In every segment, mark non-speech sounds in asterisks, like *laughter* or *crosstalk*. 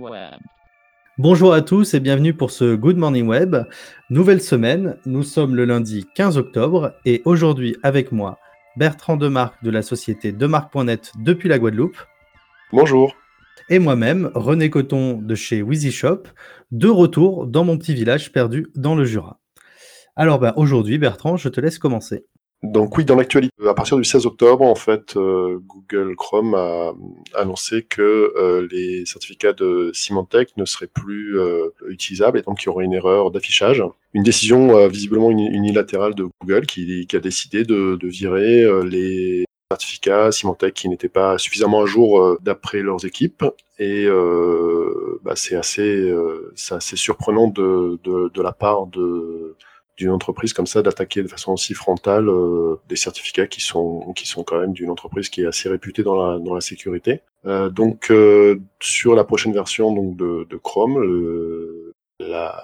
Web. Bonjour à tous et bienvenue pour ce Good Morning Web. Nouvelle semaine, nous sommes le lundi 15 octobre et aujourd'hui avec moi Bertrand Demarque de la société Demarque.net depuis la Guadeloupe. Bonjour. Et moi-même, René Coton de chez Wheezy Shop, de retour dans mon petit village perdu dans le Jura. Alors ben, aujourd'hui Bertrand, je te laisse commencer. Donc oui, dans l'actualité, à partir du 16 octobre, en fait, euh, Google Chrome a annoncé que euh, les certificats de Symantec ne seraient plus euh, utilisables et donc il y aurait une erreur d'affichage. Une décision visiblement unilatérale de Google qui, a décidé de, virer les certificats Symantec qui n'étaient pas suffisamment à jour d'après leurs équipes et bah, c'est assez, assez surprenant de, de la part de d'une entreprise comme ça d'attaquer de façon aussi frontale euh, des certificats qui sont qui sont quand même d'une entreprise qui est assez réputée dans la dans la sécurité. Euh, donc euh, sur la prochaine version donc de, de Chrome,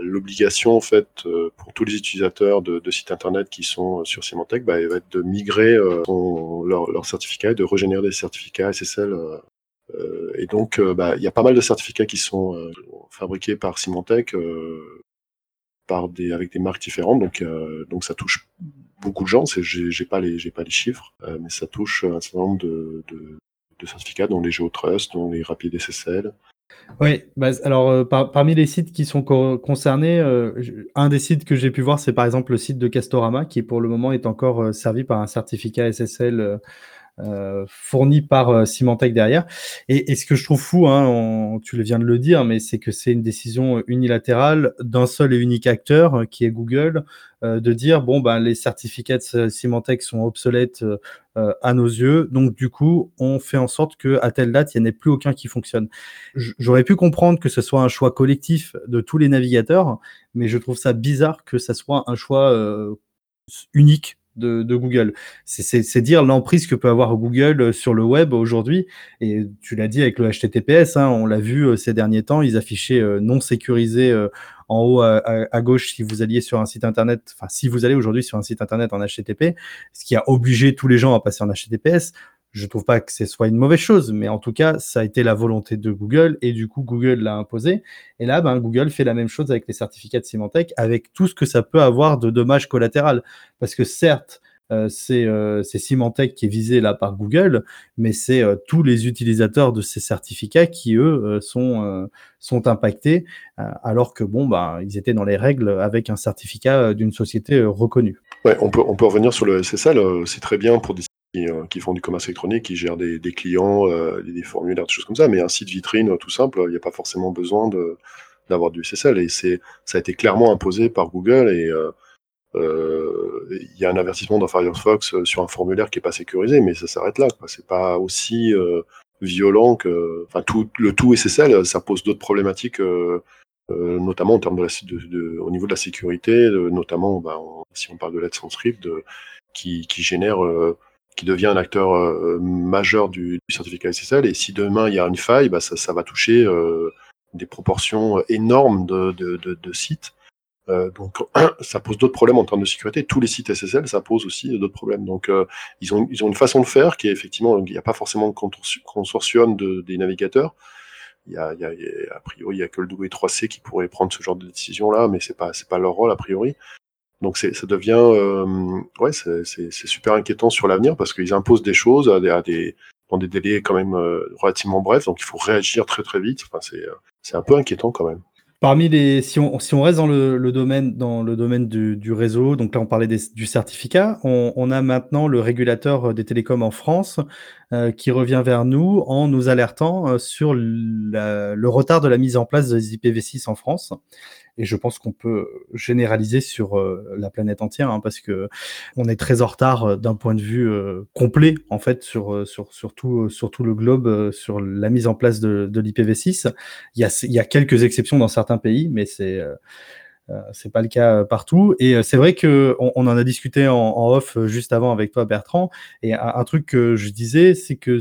l'obligation en fait pour tous les utilisateurs de, de, sites internet qui sont sur Symantec bah, va être de migrer leur, leur certificat et de régénérer des certificats SSL et donc, bah, il y a pas mal de certificats qui sont fabriqués par Symantec avec des marques différentes. Donc, euh, donc ça touche beaucoup de gens. J'ai pas les, pas les chiffres, euh, mais ça touche un certain nombre de, certificats, dont les GeoTrust, dont les Rapid SSL. Oui, bah, alors euh, par, parmi les sites qui sont concernés, un des sites que j'ai pu voir, c'est par exemple le site de Castorama, qui pour le moment est encore servi par un certificat SSL euh, fourni par euh, Symantec derrière. Et, ce que je trouve fou, hein, tu viens de le dire, mais c'est que c'est une décision unilatérale d'un seul et unique acteur, euh, qui est Google, de dire bon ben les certificats de Symantec sont obsolètes à nos yeux, donc du coup on fait en sorte que à telle date il n'y en ait plus aucun qui fonctionne. J'aurais pu comprendre que ce soit un choix collectif de tous les navigateurs, mais je trouve ça bizarre que ça soit un choix unique de, Google. C'est dire l'emprise que peut avoir Google euh, sur le web aujourd'hui. Et tu l'as dit avec le HTTPS, hein, on l'a vu euh, ces derniers temps, ils affichaient euh, non sécurisé en haut à, gauche si vous alliez sur un site internet, enfin si vous allez aujourd'hui sur un site internet en HTTP, ce qui a obligé tous les gens à passer en HTTPS. Je ne trouve pas que ce soit une mauvaise chose, mais en tout cas, ça a été la volonté de Google et du coup, Google l'a imposé. Et là, ben, Google fait la même chose avec les certificats de Symantec, avec tout ce que ça peut avoir de dommages collatéraux. Parce que certes, euh, euh, c'est Symantec qui est visé là par Google, mais c'est euh, tous les utilisateurs de ces certificats qui, eux, sont, impactés, alors que, bon, bah, ils étaient dans les règles avec un certificat d'une société reconnue. Ouais, on peut, on peut revenir sur le SSL, c'est très bien pour des euh, qui, font du commerce électronique, qui gèrent des, clients, euh, des formulaires, des choses comme ça, mais un site vitrine tout simple, il n'y a pas forcément besoin d'avoir du SSL. Et c'est, ça a été clairement imposé par Google et euh, il y a un avertissement dans Firefox sur un formulaire qui n'est pas sécurisé, mais ça s'arrête là. C'est pas aussi violent que, enfin, tout, le tout SSL, ça pose d'autres problématiques. notamment en termes de, au niveau de la sécurité, notamment bah, si on parle de Let's Script, qui, qui génère qui devient un acteur euh, majeur du, certificat SSL. Et si demain il y a une faille, bah, ça, va toucher euh, des proportions énormes de, sites. Euh, donc, *clears throat* ça pose d'autres problèmes en termes de sécurité. Tous les sites SSL, ça pose aussi d'autres problèmes. Donc, ils, ont, ils ont une façon de faire qui est effectivement, il n'y a pas forcément de consortium de, des navigateurs. Il y a, il y a, a priori, il n'y a que le W3C qui pourrait prendre ce genre de décision-là, mais c'est pas, c'est pas leur rôle a priori. Donc ça devient, euh, ouais, c'est super inquiétant sur l'avenir parce qu'ils imposent des choses à des, dans des délais quand même euh, relativement brefs, donc il faut réagir très très vite. Enfin, c'est un peu inquiétant quand même. Parmi les, si on, si on reste dans le, domaine, dans le domaine du, du, réseau, donc là on parlait du certificat, on, on, a maintenant le régulateur des télécoms en France euh, qui revient vers nous en nous alertant euh, sur le retard de la mise en place des IPv6 en France. Et je pense qu'on peut généraliser sur euh, la planète entière, hein, parce que on est très en retard d'un point de vue complet, en fait, sur, sur, sur, tout, sur tout le globe, sur la mise en place de, de l'IPv6. Il y, a, il y a quelques exceptions dans certains pays, mais c'est euh, c'est pas le cas euh, partout. Et euh, c'est vrai que on, en a discuté en, off juste avant avec toi, Bertrand. Et un, truc que je disais, c'est que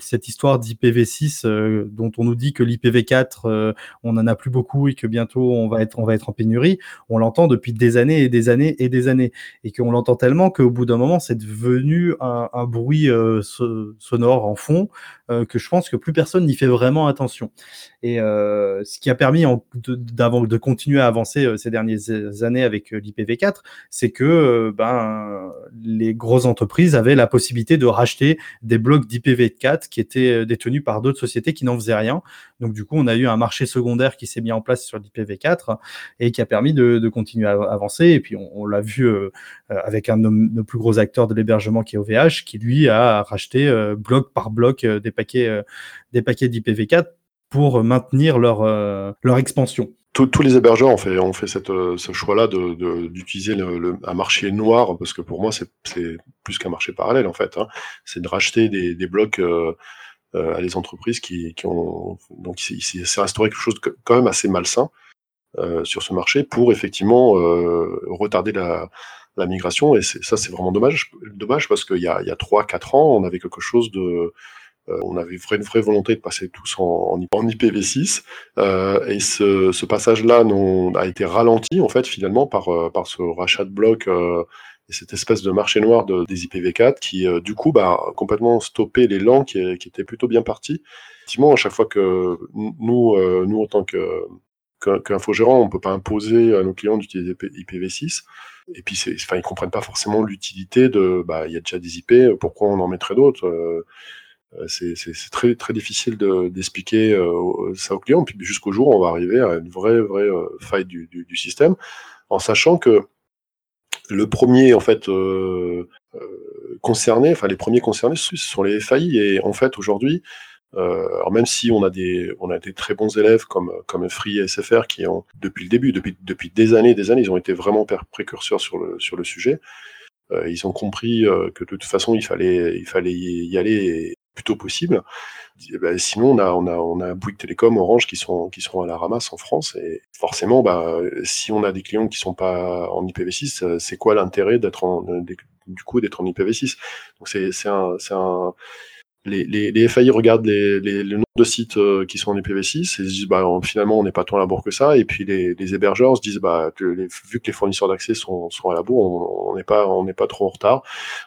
cette histoire d'IPv6 dont on nous dit que l'IPv4 on en a plus beaucoup et que bientôt on va être on va être en pénurie, on l'entend depuis des années et des années et des années et qu'on l'entend tellement qu'au bout d'un moment c'est devenu un, bruit sonore en fond que je pense que plus personne n'y fait vraiment attention. Et ce qui a permis de, de, continuer à avancer ces dernières années avec l'IPv4, c'est que ben, les grosses entreprises avaient la possibilité de racheter des blocs d'IPv4 qui étaient détenus par d'autres sociétés qui n'en faisaient rien. Donc du coup, on a eu un marché secondaire qui s'est mis en place sur l'IPv4 et qui a permis de, continuer à avancer. Et puis on, l'a vu avec un de nos, plus gros acteurs de l'hébergement qui est OVH, qui lui a racheté bloc par bloc des paquets, des paquets d'IPv4 pour maintenir euh, leur expansion. Tous, les hébergeurs ont fait, ont fait cette, euh, ce choix-là d'utiliser le, un marché noir, parce que pour moi, c'est plus qu'un marché parallèle, en fait. Hein. C'est de racheter des, des blocs euh, à des entreprises qui, qui ont... Donc, il s'est instauré quelque chose de quand même assez malsain euh, sur ce marché pour, effectivement, retarder la, la migration. Et ça, c'est vraiment dommage, dommage parce qu'il y a, il y a 3-4 ans, on avait quelque chose de euh, on avait une vraie volonté de passer tous en, IPv6 euh, et ce, passage-là a été ralenti en fait finalement par, euh, par ce rachat de blocs et cette espèce de marché noir de, des IPv4 qui du coup bah, complètement stoppé l'élan qui, qui était plutôt bien parti. Effectivement, à chaque fois que nous, nous en tant que qu'infogérant, on peut pas imposer à nos clients d'utiliser IPv6. Et puis, enfin, ils comprennent pas forcément l'utilité de, bah, il y a déjà des IP, pourquoi on en mettrait d'autres c'est très très difficile d'expliquer euh, ça aux clients. Puis jusqu'au jour on va arriver à une vraie vraie euh, faille du, du, du, système, en sachant que le premier en fait euh, concerné, enfin les premiers concernés, ce sont les FAI. Et en fait aujourd'hui, euh, alors même si on a des on a des très bons élèves comme comme Free et SFR qui ont depuis le début, depuis depuis des années, des années, ils ont été vraiment précurseurs sur le sur le sujet. Euh, ils ont compris que de toute façon il fallait il fallait y aller plutôt possible. Bah, sinon, on a, on a, on a Bouygues Télécom, Orange qui sont, qui sont à la ramasse en France. Et forcément, bah, si on a des clients qui sont pas en IPv6, euh, c'est quoi l'intérêt d'être en, du coup, d'être en IPv6 Donc c'est, c'est un, les, les, les, FAI regardent les, les, le nombre de sites euh, qui sont en IPv6 et se disent bah, finalement on n'est pas tant à la bourre que ça. Et puis les, hébergeurs se disent bah, que vu que les fournisseurs d'accès sont, sont à la bourre on n'est pas pas trop en retard.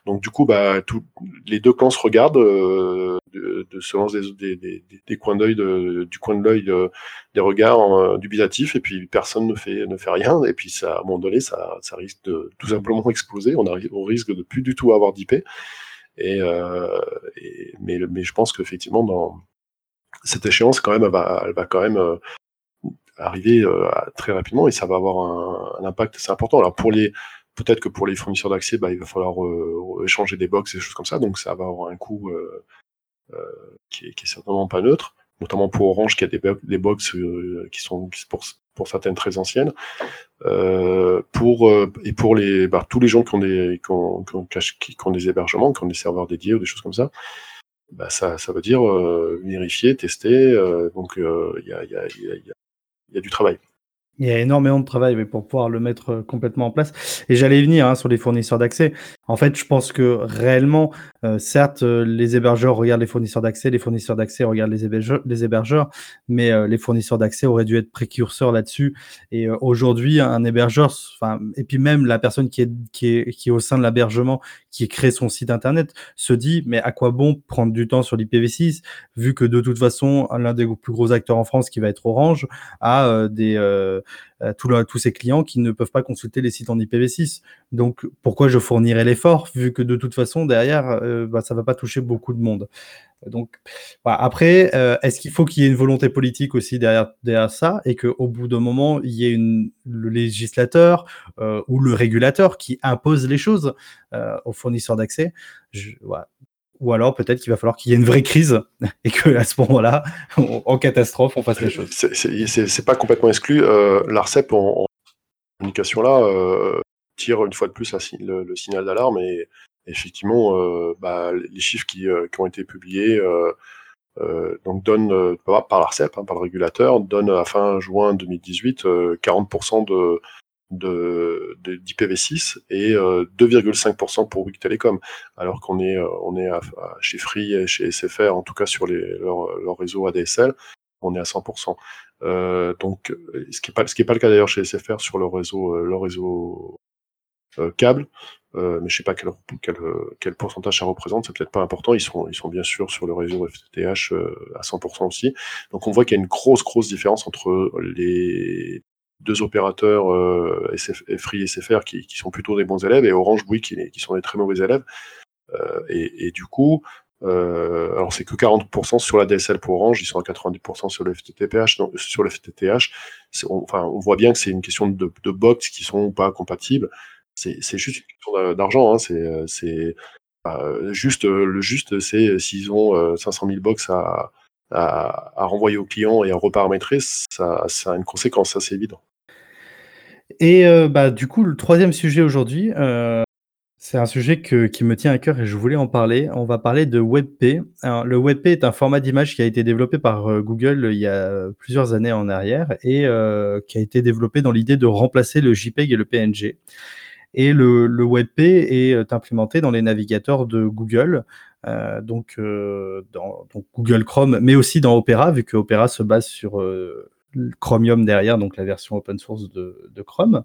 Donc du coup bah, tout, les deux camps se regardent euh, de, de, se lancent des, des, des, coins d'œil de, du coin de l'œil des regards euh, dubitatifs. Et puis personne ne fait ne fait rien. Et puis ça à un moment donné ça, ça risque de tout simplement *laughs* exploser. On, on risque de plus du tout avoir d'IP et, euh, mais, mais je pense qu'effectivement, dans cette échéance, quand même, elle va, elle va quand même euh, arriver euh, très rapidement et ça va avoir un, un, impact assez important. Alors pour les peut-être que pour les fournisseurs d'accès, bah, il va falloir euh, échanger des box et des choses comme ça, donc ça va avoir un coût euh, qui, est, qui est certainement pas neutre, notamment pour Orange qui a des, des box qui sont pour, pour certaines très anciennes. Euh, pour euh, et pour les bah, tous les gens qui ont des qui ont, des hébergements, qui ont des serveurs dédiés ou des choses comme ça, bah, ça, ça veut dire euh, vérifier, tester. Euh, donc il y a, y, a, y, y, a, du travail. Il y a énormément de travail mais pour pouvoir le mettre euh, complètement en place. Et j'allais venir hein, sur les fournisseurs d'accès. En fait, je pense que réellement, euh, certes, euh, les hébergeurs regardent les fournisseurs d'accès, les fournisseurs d'accès regardent les hébergeurs, les hébergeurs mais euh, les fournisseurs d'accès auraient dû être précurseurs là-dessus. Et euh, aujourd'hui, un hébergeur, et puis même la personne qui est, qui est, qui est au sein de l'hébergement, qui crée son site internet, se dit mais à quoi bon prendre du temps sur l'IPv6 vu que de toute façon, l'un des plus gros acteurs en France, qui va être Orange, a des euh, tous ces clients qui ne peuvent pas consulter les sites en IPv6. Donc, pourquoi je fournirais l'effort, vu que de toute façon, derrière, euh, bah, ça ne va pas toucher beaucoup de monde. Donc, voilà. après, euh, est-ce qu'il faut qu'il y ait une volonté politique aussi derrière, ça et qu'au bout d'un moment, il y ait le législateur euh, ou le régulateur qui impose les choses euh, aux fournisseurs d'accès? Ou alors peut-être qu'il va falloir qu'il y ait une vraie crise et que à ce moment-là, en catastrophe, on fasse les choses. C'est pas complètement exclu. Euh, L'ARCEP en, en, communication là euh, tire une fois de plus le, le, signal d'alarme et effectivement, euh, bah, les chiffres qui, euh, qui, ont été publiés euh, euh, donc donnent par l'ARCEP, hein, par le régulateur, donnent à fin juin 2018 40% de de, d'IPv6 et 2,5% euh, pour Bouygues Telecom, alors qu'on est, euh, on est à, chez Free et chez SFR, en tout cas sur les, leur, leur réseau ADSL, on est à 100%. Euh, donc, ce qui n'est pas, ce qui est pas le cas d'ailleurs chez SFR sur leur réseau, leur réseau câble. mais je sais pas quel, quel, quel pourcentage ça représente, c'est peut-être pas important. Ils sont, ils sont bien sûr sur le réseau FTTH à 100% aussi. Donc on voit qu'il y a une grosse, grosse différence entre les deux opérateurs euh, SF, Free et SFR qui, qui, sont plutôt des bons élèves et Orange Bouygues qui, qui sont des très mauvais élèves. Euh, et, et, du coup, euh, alors c'est que 40% sur la DSL pour Orange, ils sont à 90% sur le FTTH. Donc, sur le FTTH, on, enfin, on voit bien que c'est une question de, de box qui sont pas compatibles. C'est juste une question d'argent. Hein. C'est euh, juste le juste, c'est s'ils ont 500 000 box à, à, renvoyer au client et à reparamétrer, ça, a une conséquence, c'est évident. Et euh, bah, du coup, le troisième sujet aujourd'hui, euh, c'est un sujet que, qui me tient à cœur et je voulais en parler. On va parler de WebP. Le WebP est un format d'image qui a été développé par euh, Google il y a plusieurs années en arrière et qui a été développé dans l'idée de remplacer le JPEG et le PNG. Et le, WebP est implémenté dans les navigateurs de Google, donc, dans, donc, Google Chrome, mais aussi dans Opera, vu que Opera se base sur Chromium derrière, donc la version open source de, Chrome.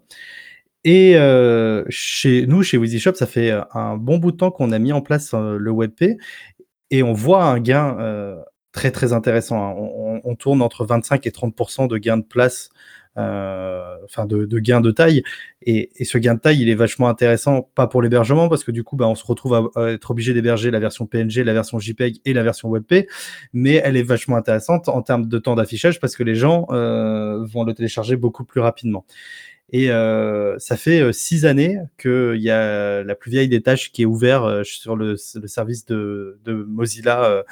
Et euh, chez nous, chez WeezyShop, ça fait un bon bout de temps qu'on a mis en place euh, le WebP et on voit un gain euh, très très intéressant. Hein. On, tourne entre 25 et 30% de gain de place euh, enfin de, de, gain de taille. Et, et, ce gain de taille, il est vachement intéressant, pas pour l'hébergement, parce que du coup, bah, on se retrouve à, être obligé d'héberger la version PNG, la version JPEG et la version WebP, mais elle est vachement intéressante en termes de temps d'affichage, parce que les gens euh, vont le télécharger beaucoup plus rapidement. Et euh, ça fait euh, six années qu'il y a la plus vieille des tâches qui est ouverte euh, sur le, service de, Mozilla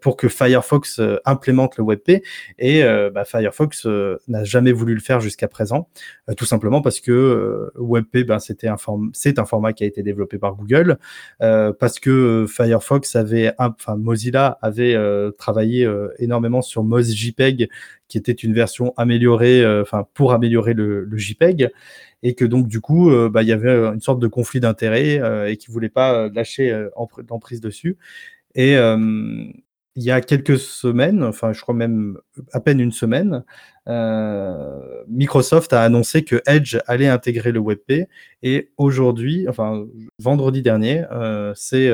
pour que Firefox implémente le WebP. Et bah, Firefox n'a jamais voulu le faire jusqu'à présent, tout simplement parce que WebP, ben, c'était c'est un format qui a été développé par Google, parce que Firefox avait, enfin Mozilla avait travaillé énormément sur MozJPEG qui était une version améliorée, euh, enfin pour améliorer le, JPEG, et que donc du coup, euh, bah, il y avait euh, une sorte de conflit d'intérêts et qui voulait pas lâcher d'emprise dessus. Et il y a quelques semaines, enfin je crois même à peine une semaine, Microsoft a annoncé que Edge allait intégrer le WebP et aujourd'hui, enfin vendredi dernier, c'est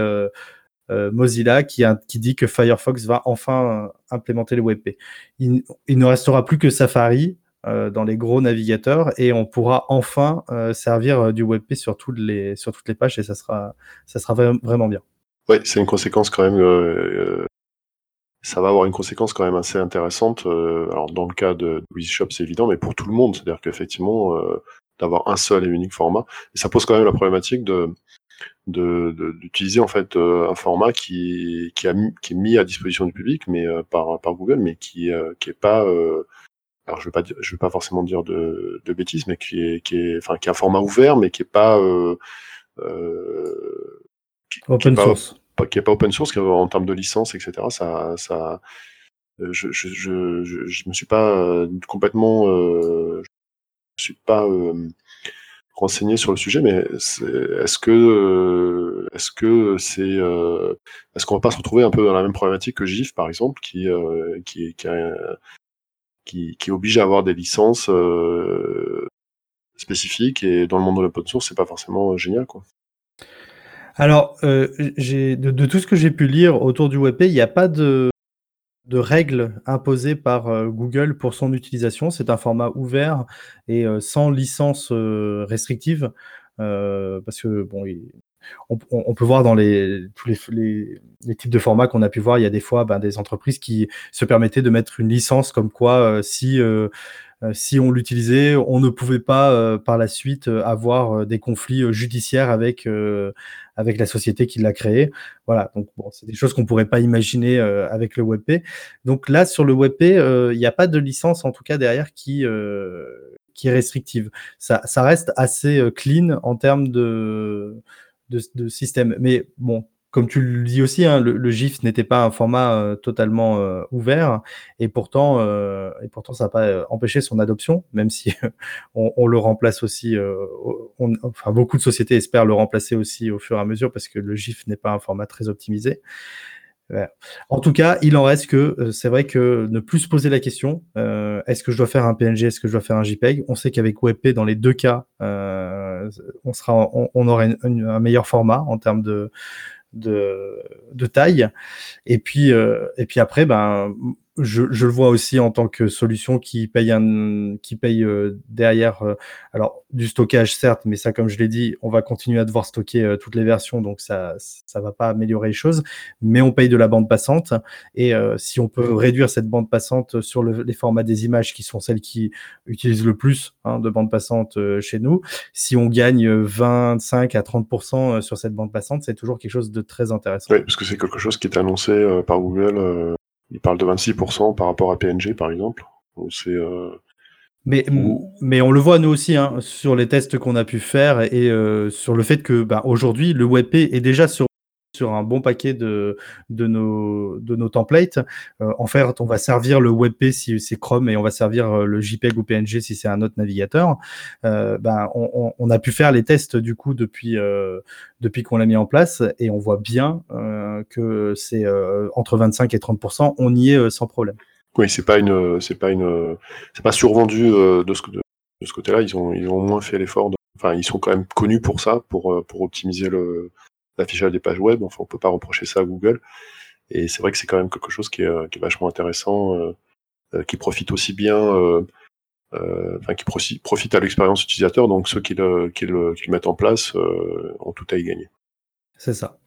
Mozilla qui, dit que Firefox va enfin euh, implémenter le WebP. Il, ne restera plus que Safari euh, dans les gros navigateurs et on pourra enfin euh, servir euh, du WebP sur toutes les pages et ça sera vraiment bien. Oui, c'est une conséquence quand même. ça va avoir une conséquence quand même assez intéressante. alors dans le cas de, de Shop, c'est évident, mais pour tout le monde, c'est-à-dire qu'effectivement d'avoir un seul et unique format, et ça pose quand même la problématique de d'utiliser en fait euh, un format qui, qui, a qui est mis à disposition du public, mais euh, par, par Google, mais qui, euh, qui est pas alors je vais pas dire, je vais pas forcément dire de, de bêtises, mais qui est, qui est, enfin, qui a un format ouvert, mais qui est pas euh, open source, pas, qui est pas open source, en termes de licence, etc. Ça, ça, je, je, je, je, me suis pas complètement, je suis pas renseigné sur le sujet, mais est-ce que euh, est-ce que c'est euh, est-ce qu'on va pas se retrouver un peu dans la même problématique que GIF par exemple, qui euh, qui, qui, qui, qui, oblige à avoir des licences spécifiques et dans le monde de l'open source, c'est pas forcément génial quoi. Alors, j'ai de, de, tout ce que j'ai pu lire autour du WebP, il n'y a pas de de règles imposées par euh, Google pour son utilisation. C'est un format ouvert et euh, sans licence euh, restrictive, parce que bon, on, peut voir dans les, tous les, les, types de formats qu'on a pu voir, il y a des fois ben, des entreprises qui se permettaient de mettre une licence comme quoi si euh, si on l'utilisait, on ne pouvait pas euh, par la suite euh, avoir des conflits judiciaires avec avec la société qui l'a créé. Voilà, donc bon, c'est des choses qu'on pourrait pas imaginer avec le WebP. Donc là, sur le WebP, il n'y a pas de licence en tout cas derrière qui qui est restrictive. Ça, ça reste assez clean en termes de, de, de système. Mais bon, comme tu le dis aussi, hein, le, GIF n'était pas un format euh, totalement euh, ouvert, et pourtant, euh, et pourtant, ça n'a pas empêché son adoption, même si *laughs* on, le remplace aussi. enfin, beaucoup de sociétés espèrent le remplacer aussi au fur et à mesure, parce que le GIF n'est pas un format très optimisé. En tout cas, il en reste que c'est vrai que ne plus se poser la question est-ce que je dois faire un PNG, est-ce que je dois faire un JPEG? On sait qu'avec WebP, dans les deux cas, on sera, on, aura un meilleur format en termes de, de, de taille. Et puis, et puis après, ben je, le vois aussi en tant que solution qui paye un, qui paye euh, derrière, euh, alors du stockage certes, mais ça, comme je l'ai dit, on va continuer à devoir stocker euh, toutes les versions, donc ça, ça va pas améliorer les choses, mais on paye de la bande passante. Et si on peut réduire cette bande passante sur les formats des images, qui sont celles qui utilisent le plus hein, de bande passante chez nous, si on gagne 25 à 30% sur cette bande passante, c'est toujours quelque chose de très intéressant. Oui, parce que c'est quelque chose qui est annoncé par Google il parle de 26% par rapport à PNG, par exemple. C'est. Euh, mais, mais on le voit nous aussi hein, sur les tests qu'on a pu faire et euh, sur le fait que bah, aujourd'hui le WebP est déjà sur sur un bon paquet de, de, nos, de nos templates. Euh, en fait, on va servir le WebP si c'est Chrome et on va servir euh, le JPEG ou PNG si c'est un autre navigateur. Euh, ben, on, a pu faire les tests du coup depuis, depuis qu'on l'a mis en place et on voit bien que c'est entre 25 et 30% on y est sans problème. Oui, c'est pas une, c'est pas une, c'est pas survendu de ce, de, ce côté-là. Ils ont, ils ont moins fait l'effort. Enfin, ils sont quand même connus pour ça, pour, pour optimiser le, l'affichage des pages web. Enfin, on peut pas reprocher ça à Google. Et c'est vrai que c'est quand même quelque chose qui est, euh, vachement intéressant, euh, euh, qui profite aussi bien, enfin qui profite à l'expérience utilisateur. Donc ceux qui le, qui le, qui le mettent en place ont tout à y gagner. C'est ça.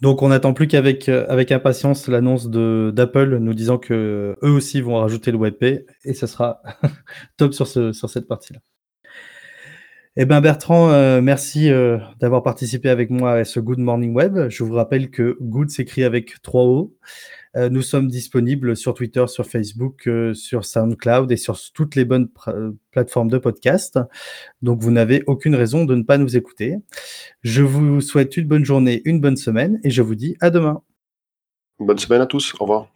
Donc on n'attend plus qu'avec avec impatience l'annonce d'Apple nous disant que eux aussi vont rajouter le WebP et ce sera *laughs* top sur, ce, sur cette partie-là. Eh bien Bertrand, euh, merci euh, d'avoir participé avec moi à ce Good Morning Web. Je vous rappelle que Good s'écrit avec trois O. Euh, nous sommes disponibles sur Twitter, sur Facebook, sur SoundCloud et sur toutes les bonnes plateformes de podcast. Donc vous n'avez aucune raison de ne pas nous écouter. Je vous souhaite une bonne journée, une bonne semaine et je vous dis à demain. Bonne semaine à tous. Au revoir.